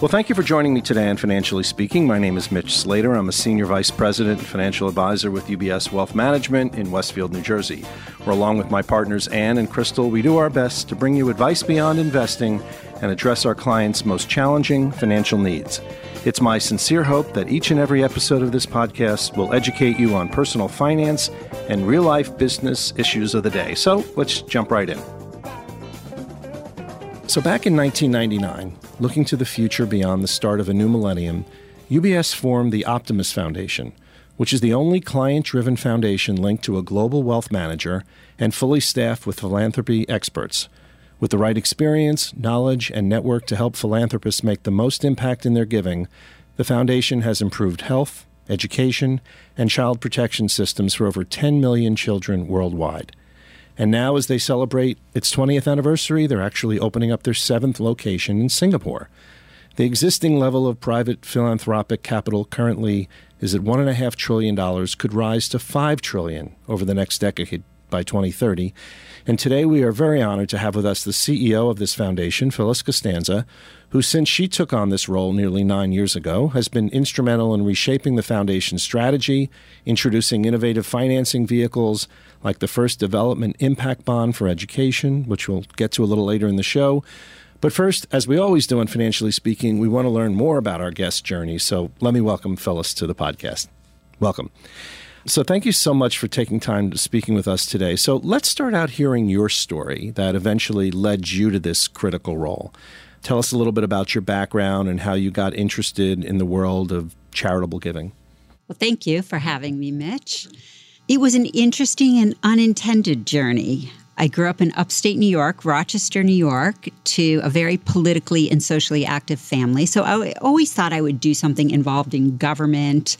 Well, thank you for joining me today on Financially Speaking. My name is Mitch Slater. I'm a Senior Vice President and Financial Advisor with UBS Wealth Management in Westfield, New Jersey, where, along with my partners Ann and Crystal, we do our best to bring you advice beyond investing and address our clients' most challenging financial needs. It's my sincere hope that each and every episode of this podcast will educate you on personal finance and real life business issues of the day. So let's jump right in. So, back in 1999, looking to the future beyond the start of a new millennium, UBS formed the Optimus Foundation, which is the only client driven foundation linked to a global wealth manager and fully staffed with philanthropy experts. With the right experience, knowledge, and network to help philanthropists make the most impact in their giving, the foundation has improved health, education, and child protection systems for over 10 million children worldwide. And now, as they celebrate its 20th anniversary, they're actually opening up their seventh location in Singapore. The existing level of private philanthropic capital currently is at $1.5 trillion, could rise to 5 trillion over the next decade by 2030. And today we are very honored to have with us the CEO of this foundation, Phyllis Costanza, who, since she took on this role nearly nine years ago, has been instrumental in reshaping the foundation's strategy, introducing innovative financing vehicles like the first development impact bond for education, which we'll get to a little later in the show. But first, as we always do in Financially Speaking, we want to learn more about our guest journey. So let me welcome Phyllis to the podcast. Welcome. So, thank you so much for taking time to speaking with us today. So, let's start out hearing your story that eventually led you to this critical role. Tell us a little bit about your background and how you got interested in the world of charitable giving. Well, thank you for having me, Mitch. It was an interesting and unintended journey. I grew up in upstate New York, Rochester, New York, to a very politically and socially active family. So I always thought I would do something involved in government.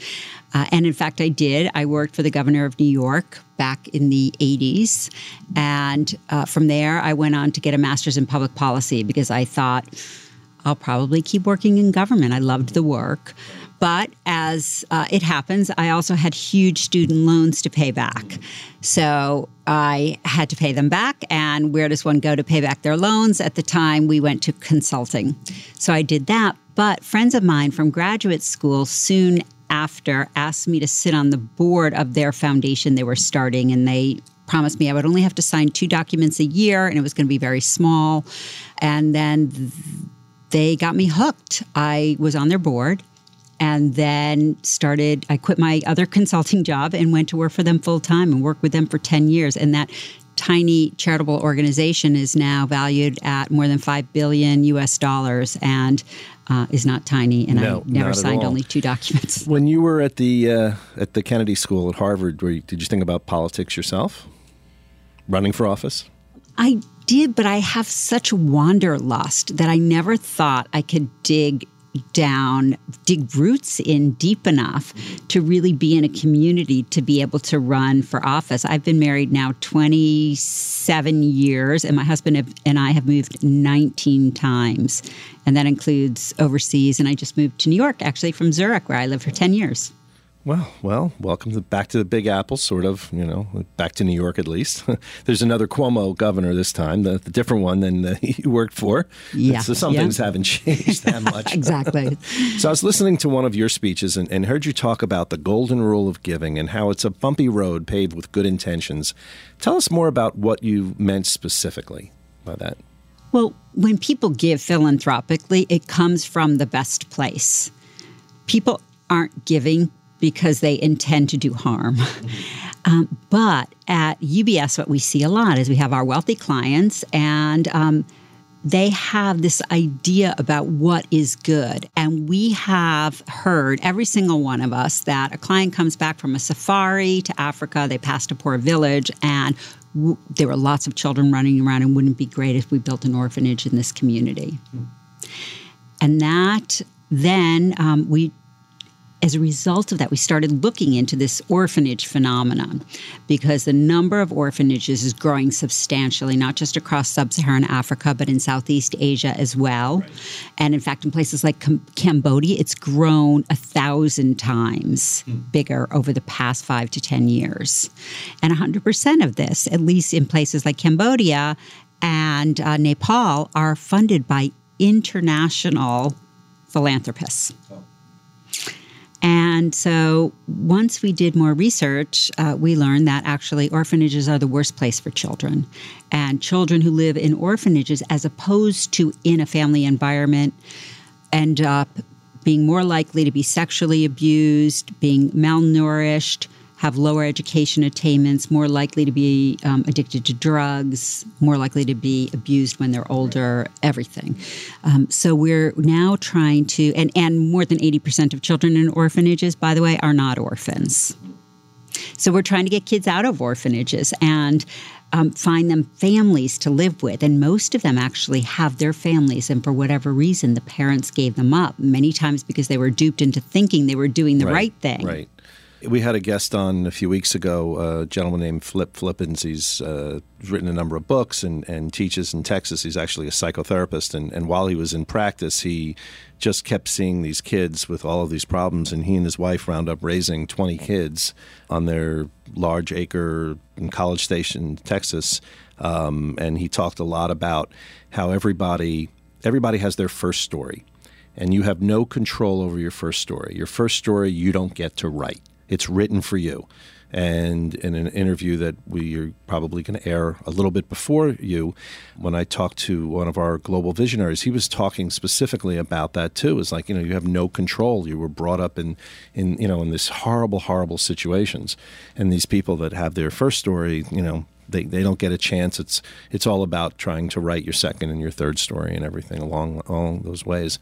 Uh, and in fact, I did. I worked for the governor of New York back in the 80s. And uh, from there, I went on to get a master's in public policy because I thought I'll probably keep working in government. I loved the work. But as uh, it happens, I also had huge student loans to pay back. So I had to pay them back. And where does one go to pay back their loans? At the time, we went to consulting. So I did that. But friends of mine from graduate school soon after asked me to sit on the board of their foundation they were starting, and they promised me I would only have to sign two documents a year, and it was going to be very small. And then they got me hooked. I was on their board and then started i quit my other consulting job and went to work for them full time and worked with them for 10 years and that tiny charitable organization is now valued at more than 5 billion us dollars and uh, is not tiny, and no, I never signed only two documents. When you were at the uh, at the Kennedy School at Harvard, you, did you think about politics yourself, running for office? I did, but I have such a wanderlust that I never thought I could dig down, dig roots in deep enough to really be in a community to be able to run for office. I've been married now 27 years, and my husband and I have moved 19 times. And that includes overseas. And I just moved to New York, actually, from Zurich, where I lived for 10 years. Well, well, welcome to, back to the Big Apple, sort of, you know, back to New York at least. There's another Cuomo governor this time, the, the different one than the, you worked for. Yeah. So some yeah. things haven't changed that much. exactly. so I was listening to one of your speeches and, and heard you talk about the golden rule of giving and how it's a bumpy road paved with good intentions. Tell us more about what you meant specifically by that. Well, when people give philanthropically, it comes from the best place. People aren't giving because they intend to do harm. Um, but at UBS, what we see a lot is we have our wealthy clients and um, they have this idea about what is good. And we have heard, every single one of us, that a client comes back from a safari to Africa, they passed a poor village, and w- there were lots of children running around, and wouldn't it be great if we built an orphanage in this community? And that then um, we as a result of that, we started looking into this orphanage phenomenon because the number of orphanages is growing substantially, not just across sub Saharan Africa, but in Southeast Asia as well. And in fact, in places like Com- Cambodia, it's grown a thousand times mm. bigger over the past five to 10 years. And 100% of this, at least in places like Cambodia and uh, Nepal, are funded by international philanthropists. And so once we did more research, uh, we learned that actually orphanages are the worst place for children. And children who live in orphanages, as opposed to in a family environment, end up being more likely to be sexually abused, being malnourished, have lower education attainments, more likely to be um, addicted to drugs, more likely to be abused when they're older, everything. Um, so we're now trying to, and, and more than 80% of children in orphanages, by the way, are not orphans. So we're trying to get kids out of orphanages and um, find them families to live with. And most of them actually have their families. And for whatever reason, the parents gave them up, many times because they were duped into thinking they were doing the right, right thing. Right. We had a guest on a few weeks ago, a gentleman named Flip Flippen. He's uh, written a number of books and, and teaches in Texas. He's actually a psychotherapist. And, and while he was in practice, he just kept seeing these kids with all of these problems. And he and his wife wound up raising 20 kids on their large acre in College Station, Texas. Um, and he talked a lot about how everybody everybody has their first story and you have no control over your first story. Your first story you don't get to write. It's written for you. And in an interview that we are probably going to air a little bit before you, when I talked to one of our global visionaries, he was talking specifically about that too. It's like you know you have no control. You were brought up in, in you know in this horrible, horrible situations, and these people that have their first story, you know, they, they don't get a chance. It's it's all about trying to write your second and your third story and everything along along those ways.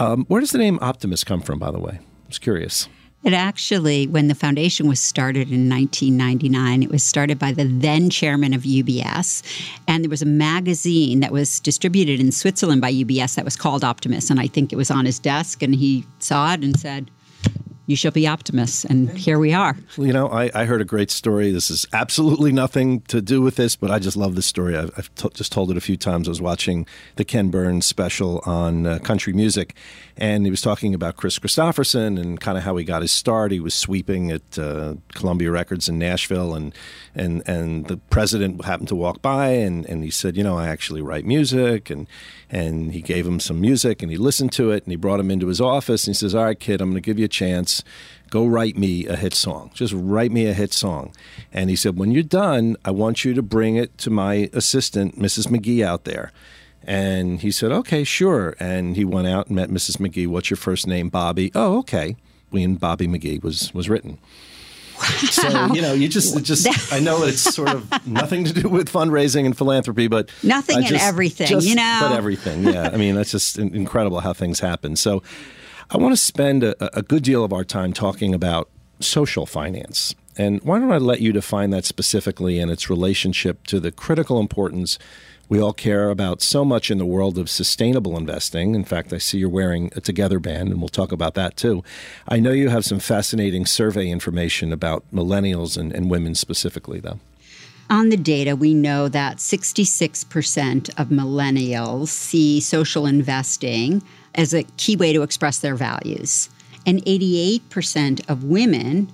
Um, where does the name Optimus come from, by the way? I was curious. It actually, when the foundation was started in 1999, it was started by the then chairman of UBS. And there was a magazine that was distributed in Switzerland by UBS that was called Optimus. And I think it was on his desk, and he saw it and said, you shall be optimists. And here we are. You know, I, I, heard a great story. This is absolutely nothing to do with this, but I just love this story. I've, I've t- just told it a few times. I was watching the Ken Burns special on uh, country music, and he was talking about Kris Kristofferson and kind of how he got his start. He was sweeping at uh, Columbia Records in Nashville, and and and the president happened to walk by, and, and he said, you know, I actually write music, and and he gave him some music, and he listened to it, and he brought him into his office, and he says, all right, kid, I'm going to give you a chance. Go write me a hit song. Just write me a hit song. And he said, when you're done, I want you to bring it to my assistant, Mrs. McGee, out there. And he said, okay, sure. And he went out and met Mrs. McGee. What's your first name? Bobby. Oh, okay. When Bobby McGee was, was written. Wow. So you know, you just just I know it's sort of nothing to do with fundraising and philanthropy, but nothing just, and everything, just, you know. But everything, yeah. I mean, that's just incredible how things happen. So, I want to spend a, a good deal of our time talking about social finance. And why don't I let you define that specifically and its relationship to the critical importance we all care about so much in the world of sustainable investing. In fact, I see you're wearing a Together band, and we'll talk about that too. I know you have some fascinating survey information about millennials and, and women specifically, though. On the data, we know that 66% of millennials see social investing as a key way to express their values. And 88% of women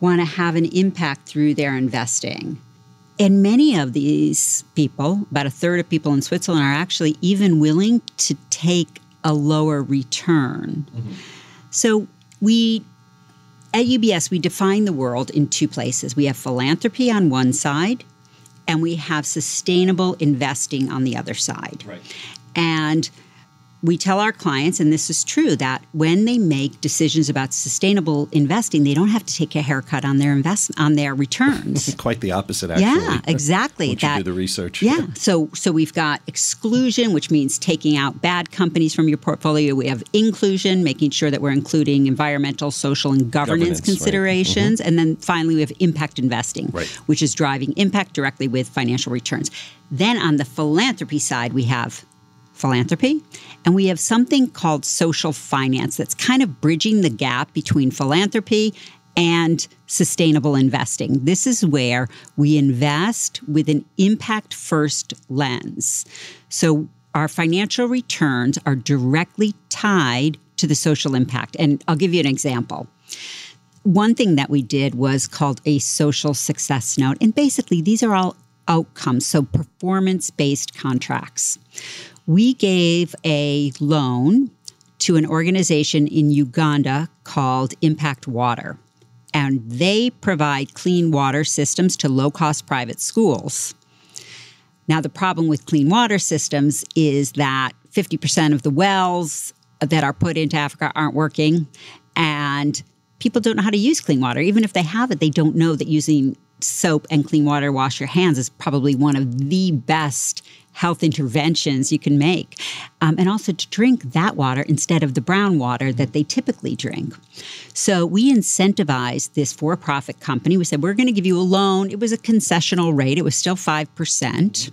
want to have an impact through their investing. And many of these people, about a third of people in Switzerland, are actually even willing to take a lower return. Mm-hmm. So we at UBS, we define the world in two places. We have philanthropy on one side, and we have sustainable investing on the other side. Right. And we tell our clients, and this is true, that when they make decisions about sustainable investing, they don't have to take a haircut on their invest on their returns. Quite the opposite, actually. Yeah, exactly. Once that, do the research. Yeah. So so we've got exclusion, which means taking out bad companies from your portfolio. We have inclusion, making sure that we're including environmental, social, and governance, governance considerations, right. mm-hmm. and then finally we have impact investing, right. which is driving impact directly with financial returns. Then on the philanthropy side, we have philanthropy. And we have something called social finance that's kind of bridging the gap between philanthropy and sustainable investing. This is where we invest with an impact first lens. So our financial returns are directly tied to the social impact. And I'll give you an example. One thing that we did was called a social success note. And basically, these are all outcomes, so performance based contracts we gave a loan to an organization in Uganda called Impact Water. And they provide clean water systems to low cost private schools. Now, the problem with clean water systems is that 50% of the wells that are put into Africa aren't working. And people don't know how to use clean water. Even if they have it, they don't know that using soap and clean water wash your hands is probably one of the best health interventions you can make. Um, and also to drink that water instead of the brown water that they typically drink. So we incentivized this for profit company. We said, we're going to give you a loan. It was a concessional rate, it was still 5%.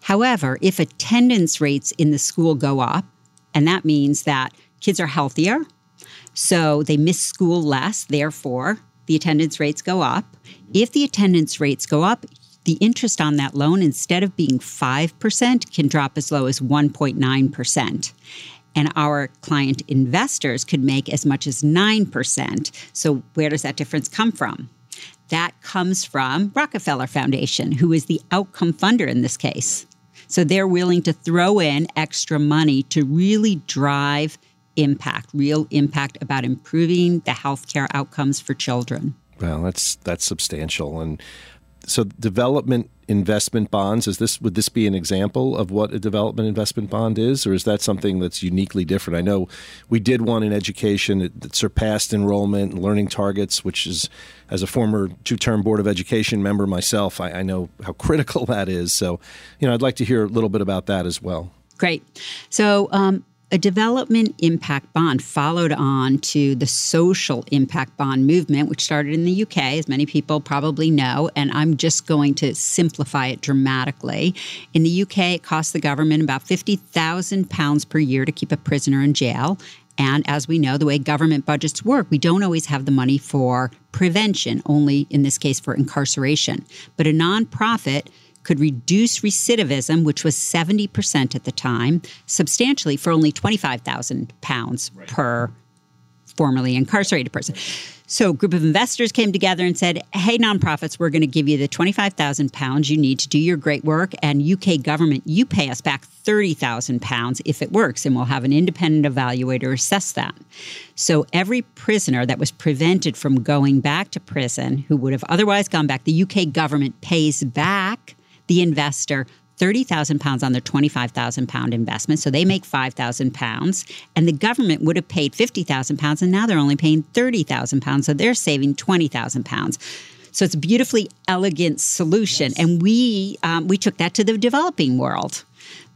However, if attendance rates in the school go up, and that means that kids are healthier, so they miss school less, therefore, the attendance rates go up. If the attendance rates go up, the interest on that loan, instead of being 5%, can drop as low as 1.9%. And our client investors could make as much as 9%. So, where does that difference come from? That comes from Rockefeller Foundation, who is the outcome funder in this case. So, they're willing to throw in extra money to really drive impact, real impact about improving the healthcare outcomes for children. Well, that's that's substantial. And so development investment bonds is this would this be an example of what a development investment bond is? Or is that something that's uniquely different? I know we did one in education that surpassed enrollment and learning targets which is as a former two-term board of education member myself I, I know how critical that is. So you know i'd like to hear a little bit about that as well. Great. So um, a development impact bond followed on to the social impact bond movement, which started in the UK, as many people probably know. And I'm just going to simplify it dramatically. In the UK, it costs the government about £50,000 per year to keep a prisoner in jail. And as we know, the way government budgets work, we don't always have the money for prevention, only in this case for incarceration. But a nonprofit could reduce recidivism, which was 70% at the time, substantially for only 25,000 pounds right. per formerly incarcerated person. So a group of investors came together and said, "Hey, nonprofits, we're going to give you the twenty-five thousand pounds you need to do your great work, and UK government, you pay us back thirty thousand pounds if it works, and we'll have an independent evaluator assess that." So every prisoner that was prevented from going back to prison, who would have otherwise gone back, the UK government pays back the investor 30,000 pounds on their 25,000 pound investment. So they make 5,000 pounds. And the government would have paid 50,000 pounds. And now they're only paying 30,000 pounds. So they're saving 20,000 pounds. So it's a beautifully elegant solution. Yes. And we, um, we took that to the developing world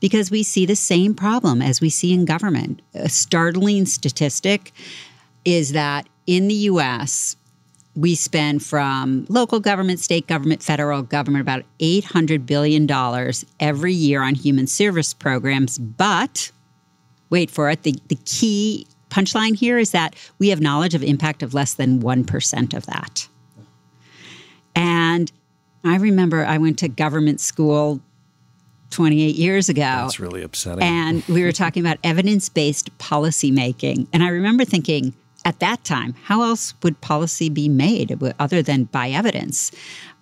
because we see the same problem as we see in government. A startling statistic is that in the US, we spend from local government, state government, federal government about $800 billion every year on human service programs. But wait for it, the, the key punchline here is that we have knowledge of impact of less than 1% of that. And I remember I went to government school 28 years ago. That's really upsetting. And we were talking about evidence based policy making. And I remember thinking, at that time, how else would policy be made other than by evidence?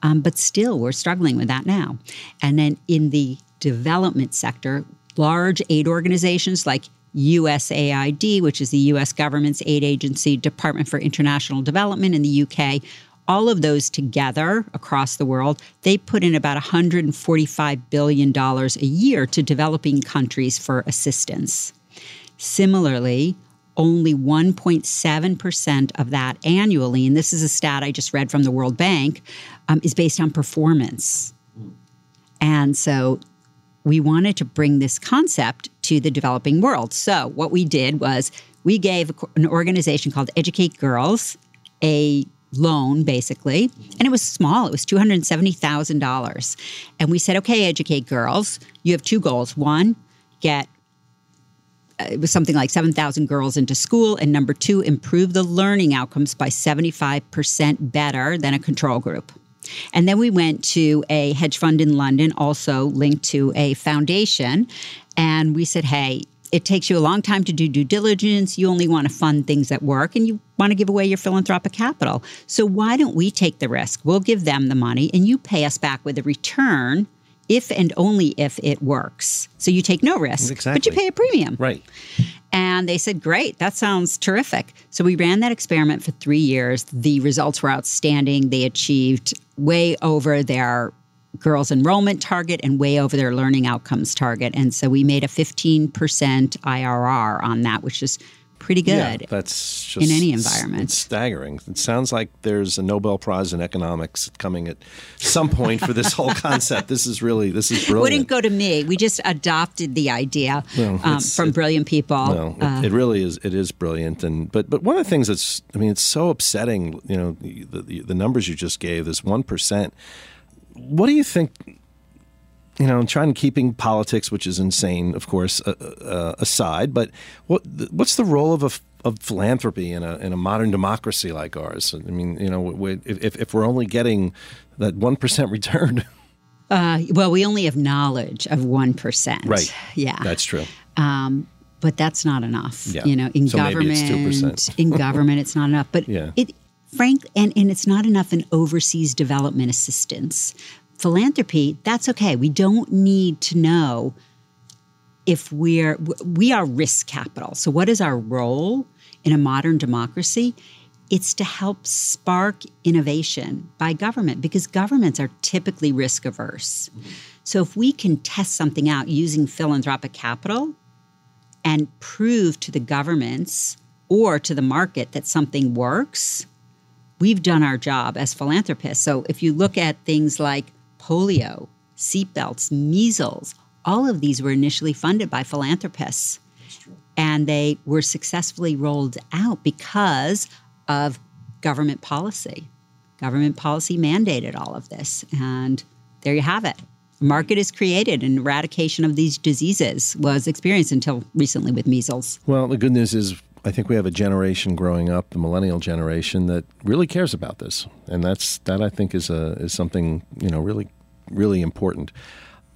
Um, but still, we're struggling with that now. And then in the development sector, large aid organizations like USAID, which is the US government's aid agency, Department for International Development in the UK, all of those together across the world, they put in about $145 billion a year to developing countries for assistance. Similarly, only 1.7% of that annually, and this is a stat I just read from the World Bank, um, is based on performance. And so we wanted to bring this concept to the developing world. So what we did was we gave an organization called Educate Girls a loan basically and it was small it was $270000 and we said okay educate girls you have two goals one get it was something like 7,000 girls into school. And number two, improve the learning outcomes by 75% better than a control group. And then we went to a hedge fund in London, also linked to a foundation. And we said, hey, it takes you a long time to do due diligence. You only want to fund things that work and you want to give away your philanthropic capital. So why don't we take the risk? We'll give them the money and you pay us back with a return if and only if it works. So you take no risk, exactly. but you pay a premium. Right. And they said, Great, that sounds terrific. So we ran that experiment for three years. The results were outstanding. They achieved way over their girls' enrollment target and way over their learning outcomes target. And so we made a 15% IRR on that, which is pretty good. Yeah, that's just in any environment. It's, staggering. It sounds like there's a Nobel Prize in economics coming at some point for this whole concept. This is really this is brilliant. Wouldn't go to me. We just adopted the idea well, um, from it, brilliant people. Well, uh, it, it, really is. It is brilliant. And but but one of the things that's I mean it's so upsetting. You know the the, the numbers you just gave. This one percent. What do you think you know, and trying to keeping politics, which is insane, of course, uh, uh, aside. But what what's the role of a, of philanthropy in a in a modern democracy like ours? I mean, you know, we, if if we're only getting that one percent return. Uh, well, we only have knowledge of one percent. Right. Yeah, that's true. Um, but that's not enough. Yeah. You know, in so government, in government, it's not enough. But yeah. it, frank, and, and it's not enough in overseas development assistance philanthropy, that's okay. We don't need to know if we're we are risk capital. So what is our role in a modern democracy? It's to help spark innovation by government because governments are typically risk averse. Mm-hmm. So if we can test something out using philanthropic capital and prove to the governments or to the market that something works, we've done our job as philanthropists. So if you look at things like polio, seatbelts, measles, all of these were initially funded by philanthropists. And they were successfully rolled out because of government policy. Government policy mandated all of this. And there you have it. A market is created and eradication of these diseases was experienced until recently with measles. Well, the good news is I think we have a generation growing up, the millennial generation, that really cares about this, and that's that. I think is a is something you know really really important.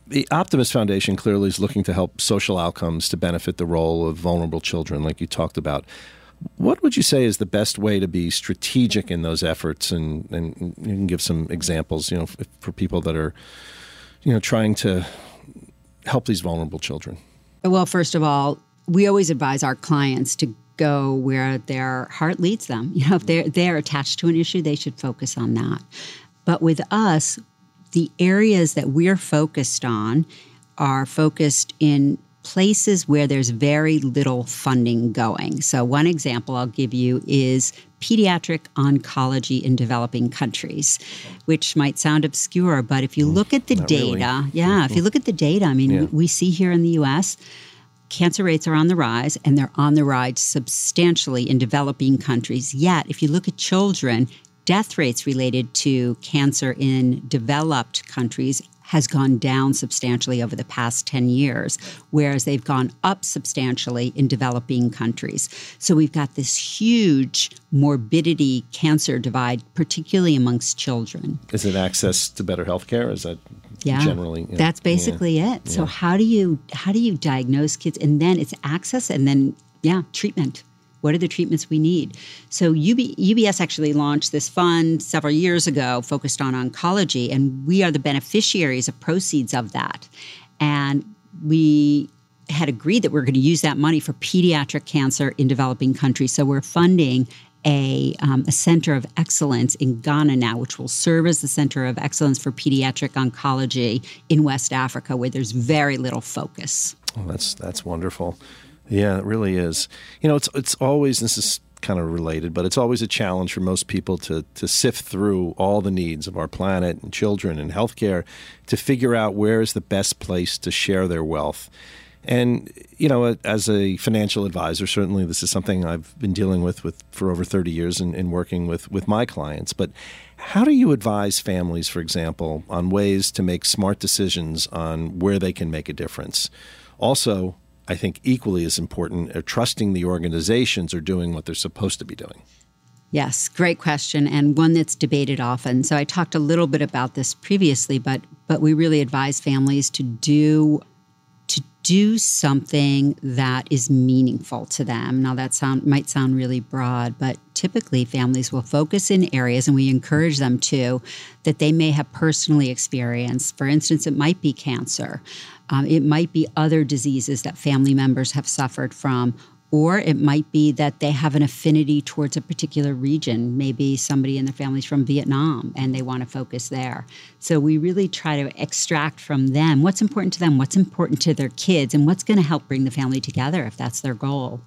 The Optimus Foundation clearly is looking to help social outcomes to benefit the role of vulnerable children, like you talked about. What would you say is the best way to be strategic in those efforts? And, and you can give some examples, you know, for, people that are, you know, trying to help these vulnerable children. Well, first of all, we always advise our clients to go where their heart leads them. You know, if they're they're attached to an issue, they should focus on that. But with us, the areas that we're focused on are focused in places where there's very little funding going. So, one example I'll give you is pediatric oncology in developing countries, which might sound obscure, but if you mm, look at the data, really. yeah, if you mm-hmm. look at the data, I mean, yeah. we see here in the US, cancer rates are on the rise and they're on the rise substantially in developing countries. Yet, if you look at children, death rates related to cancer in developed countries has gone down substantially over the past 10 years, whereas they've gone up substantially in developing countries. So we've got this huge morbidity cancer divide, particularly amongst children. Is it access to better health care? Is that yeah, generally? That's basically yeah, it. So yeah. how do you how do you diagnose kids? And then it's access and then yeah, treatment. What are the treatments we need? So UB, UBS actually launched this fund several years ago focused on oncology, and we are the beneficiaries of proceeds of that. And we had agreed that we are going to use that money for pediatric cancer in developing countries. So we're funding a, um, a center of excellence in Ghana now, which will serve as the center of excellence for pediatric oncology in West Africa, where there's very little focus. Oh, that's that's wonderful. Yeah, it really is. You know, it's it's always this is kind of related, but it's always a challenge for most people to to sift through all the needs of our planet and children and healthcare to figure out where is the best place to share their wealth. And you know, as a financial advisor, certainly this is something I've been dealing with, with for over 30 years in, in working with, with my clients. But how do you advise families, for example, on ways to make smart decisions on where they can make a difference? Also, I think equally as important are trusting the organizations are doing what they're supposed to be doing. Yes, great question and one that's debated often. So I talked a little bit about this previously, but but we really advise families to do to do something that is meaningful to them. Now that sound might sound really broad, but typically families will focus in areas and we encourage them to that they may have personally experienced. For instance, it might be cancer. Um, it might be other diseases that family members have suffered from, Or it might be that they have an affinity towards a particular region. Maybe somebody in their family's from Vietnam and they want to focus there. So we really try to extract from them what's important to them, what's important to their kids, and what's going to help bring the family together if that's their goal.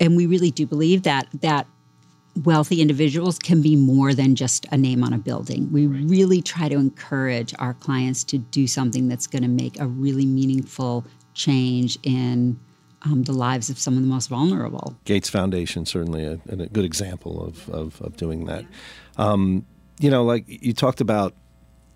And we really do believe that that wealthy individuals can be more than just a name on a building. We right. really try to encourage our clients to do something that's going to make a really meaningful change in um, the lives of some of the most vulnerable. Gates Foundation, certainly a, a good example of, of, of doing that. Um, you know, like you talked about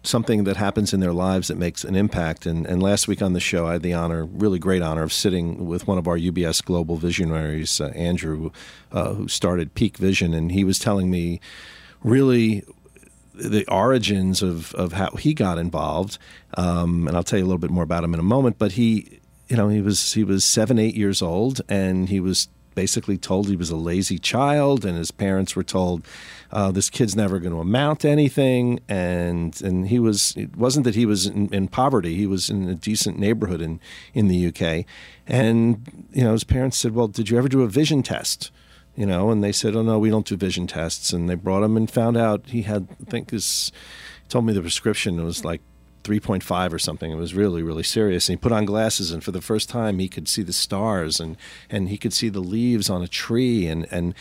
something that happens in their lives that makes an impact. And, and last week on the show, I had the honor, really great honor, of sitting with one of our UBS global visionaries, uh, Andrew, uh, who started Peek Vision, and he was telling me really the origins of, of how he got involved. Um, and I'll tell you a little bit more about him in a moment. But he, you know, he was he was seven, eight years old, and he was basically told he was a lazy child, and his parents were told uh, this kid's never going to amount to anything. And and he was it wasn't that he was in, in, poverty; he was in a decent neighborhood in in the UK. And you know, his parents said, "Well, did you ever do a vision test?" You know, and they said, "Oh no, we don't do vision tests." And they brought him and found out he had, I think, his told me the prescription was like 3.5 or something. It was really, really serious. And he put on glasses, and for the first time, he could see the stars and, and he could see the leaves on a tree. And, and,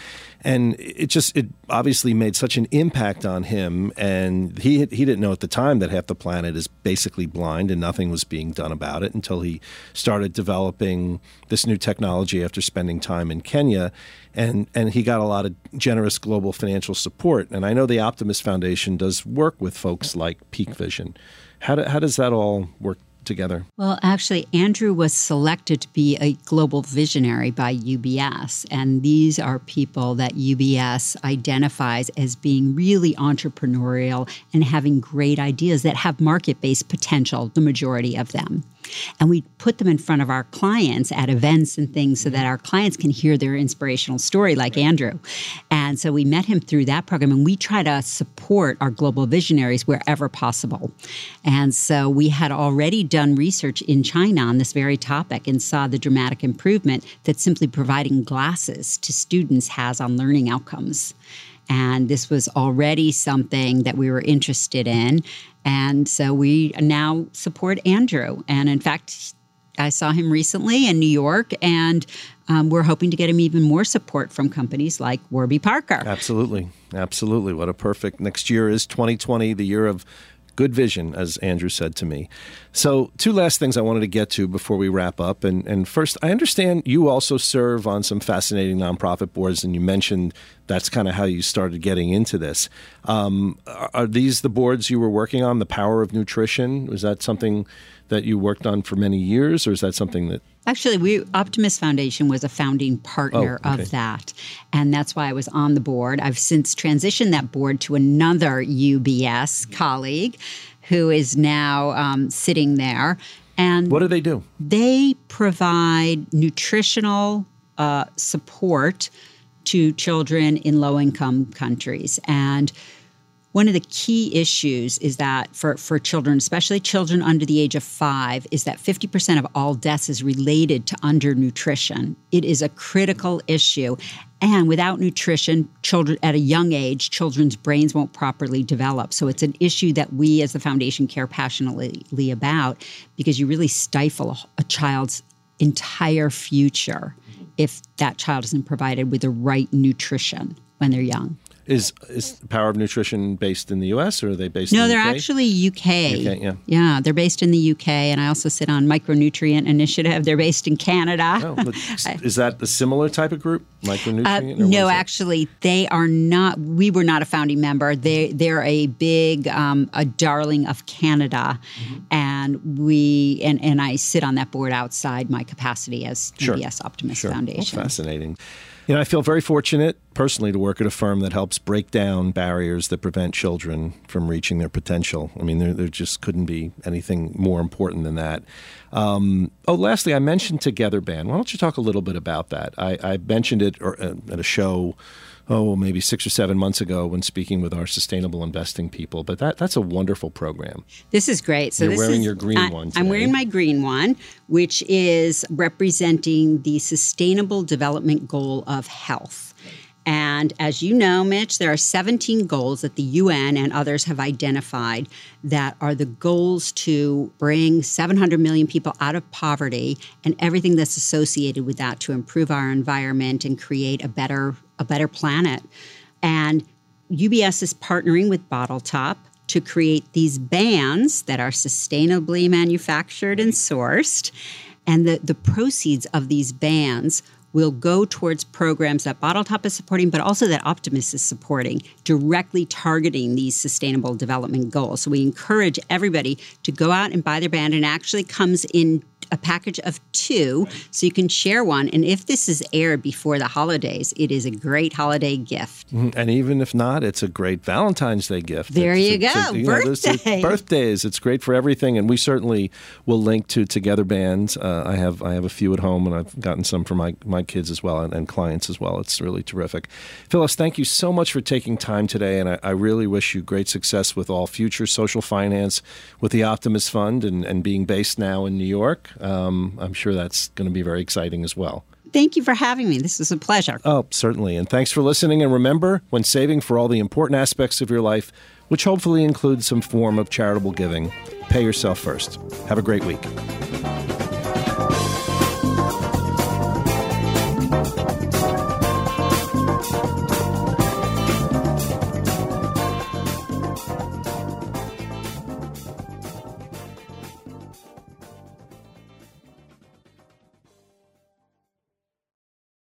and it just, it obviously made such an impact on him. And he, he didn't know at the time that half the planet is basically blind and nothing was being done about it until he started developing this new technology after spending time in Kenya. And, and he got a lot of generous global financial support. And I know the Optimus Foundation does work with folks like Peek Vision. How, do, how does that all work together? Well, actually, Andrew was selected to be a global visionary by UBS. And these are people that UBS identifies as being really entrepreneurial and having great ideas that have market based potential, the majority of them. And we put them in front of our clients at events and things so that our clients can hear their inspirational story, like right. Andrew. And so we met him through that program, and we try to support our global visionaries wherever possible. And so we had already done research in China on this very topic and saw the dramatic improvement that simply providing glasses to students has on learning outcomes. And this was already something that we were interested in. And so we now support Andrew. And in fact, I saw him recently in New York, and um, we're hoping to get him even more support from companies like Warby Parker. Absolutely. Absolutely. What a perfect next year is 2020, the year of good vision, as Andrew said to me. So, two last things I wanted to get to before we wrap up. And, and first, I understand you also serve on some fascinating nonprofit boards, and you mentioned that's kind of how you started getting into this. Um, are, are these the boards you were working on? The Power of Nutrition? Was that something that you worked on for many years, or is that something that Actually, we Optimus Foundation was a founding partner oh, okay. of that, and that's why I was on the board. I've since transitioned that board to another UBS colleague, who is now um, sitting there. And what do they do? They provide nutritional uh, support to children in low income countries, and one of the key issues is that for, for children, especially children under the age of five, is that 50% of all deaths is related to undernutrition. It is a critical issue. And without nutrition, children at a young age, children's brains won't properly develop. So it's an issue that we as the foundation care passionately about because you really stifle a, a child's entire future if that child isn't provided with the right nutrition when they're young. Is is Power of Nutrition based in the U.S. or are they based? No, in the they're UK? actually UK. UK, yeah, yeah, they're based in the UK, and I also sit on Micronutrient Initiative. They're based in Canada. Oh, is that a similar type of group, Micronutrient? Uh, no, actually, they are not. We were not a founding member. They they're a big, um, a darling of Canada, mm-hmm. and we and and I sit on that board outside my capacity as sure. UBS Optimus sure. Foundation. Well, fascinating. You know, I feel very fortunate personally to work at a firm that helps break down barriers that prevent children from reaching their potential. I mean, there, there just couldn't be anything more important than that. Um, oh, lastly, I mentioned Together Band. Why don't you talk a little bit about that? I, I mentioned it uh, at a show oh, maybe six or seven months ago when speaking with our sustainable investing people. But that that's a wonderful program. This is great. So you're wearing is, your green I, one. Today. I'm wearing my green one, which is representing the Sustainable Development Goal of health. And as you know, Mitch, there are 17 goals that the UN and others have identified that are the goals to bring 700 million people out of poverty and everything that's associated with that to improve our environment and create a better a better planet. And UBS is partnering with Bottletop to create these bands that are sustainably manufactured and sourced. And the, the proceeds of these bands will go towards programs that Bottletop is supporting, but also that Optimus is supporting, directly targeting these sustainable development goals. So we encourage everybody to go out and buy their band and actually comes in a package of two right. so you can share one. And if this is aired before the holidays, it is a great holiday gift. Mm-hmm. And even if not, it's a great Valentine's Day gift. There it's, you go. you Birthday. Know, birthdays. It's great for everything. And we certainly will link to Together Bands. Uh, I have I have a few at home, and I've gotten some for my, my kids as well and, and clients as well. It's really terrific. Phyllis, thank you so much for taking time today. And I, I really wish you great success with all future social finance with the Optimus Fund and, and being based now in New York. Um, I'm sure that's going to be very exciting as well. Thank you for having me. This was a pleasure. Oh, certainly. And thanks for listening. And remember, when saving for all the important aspects of your life, which hopefully includes some form of charitable giving, pay yourself first. Have a great week.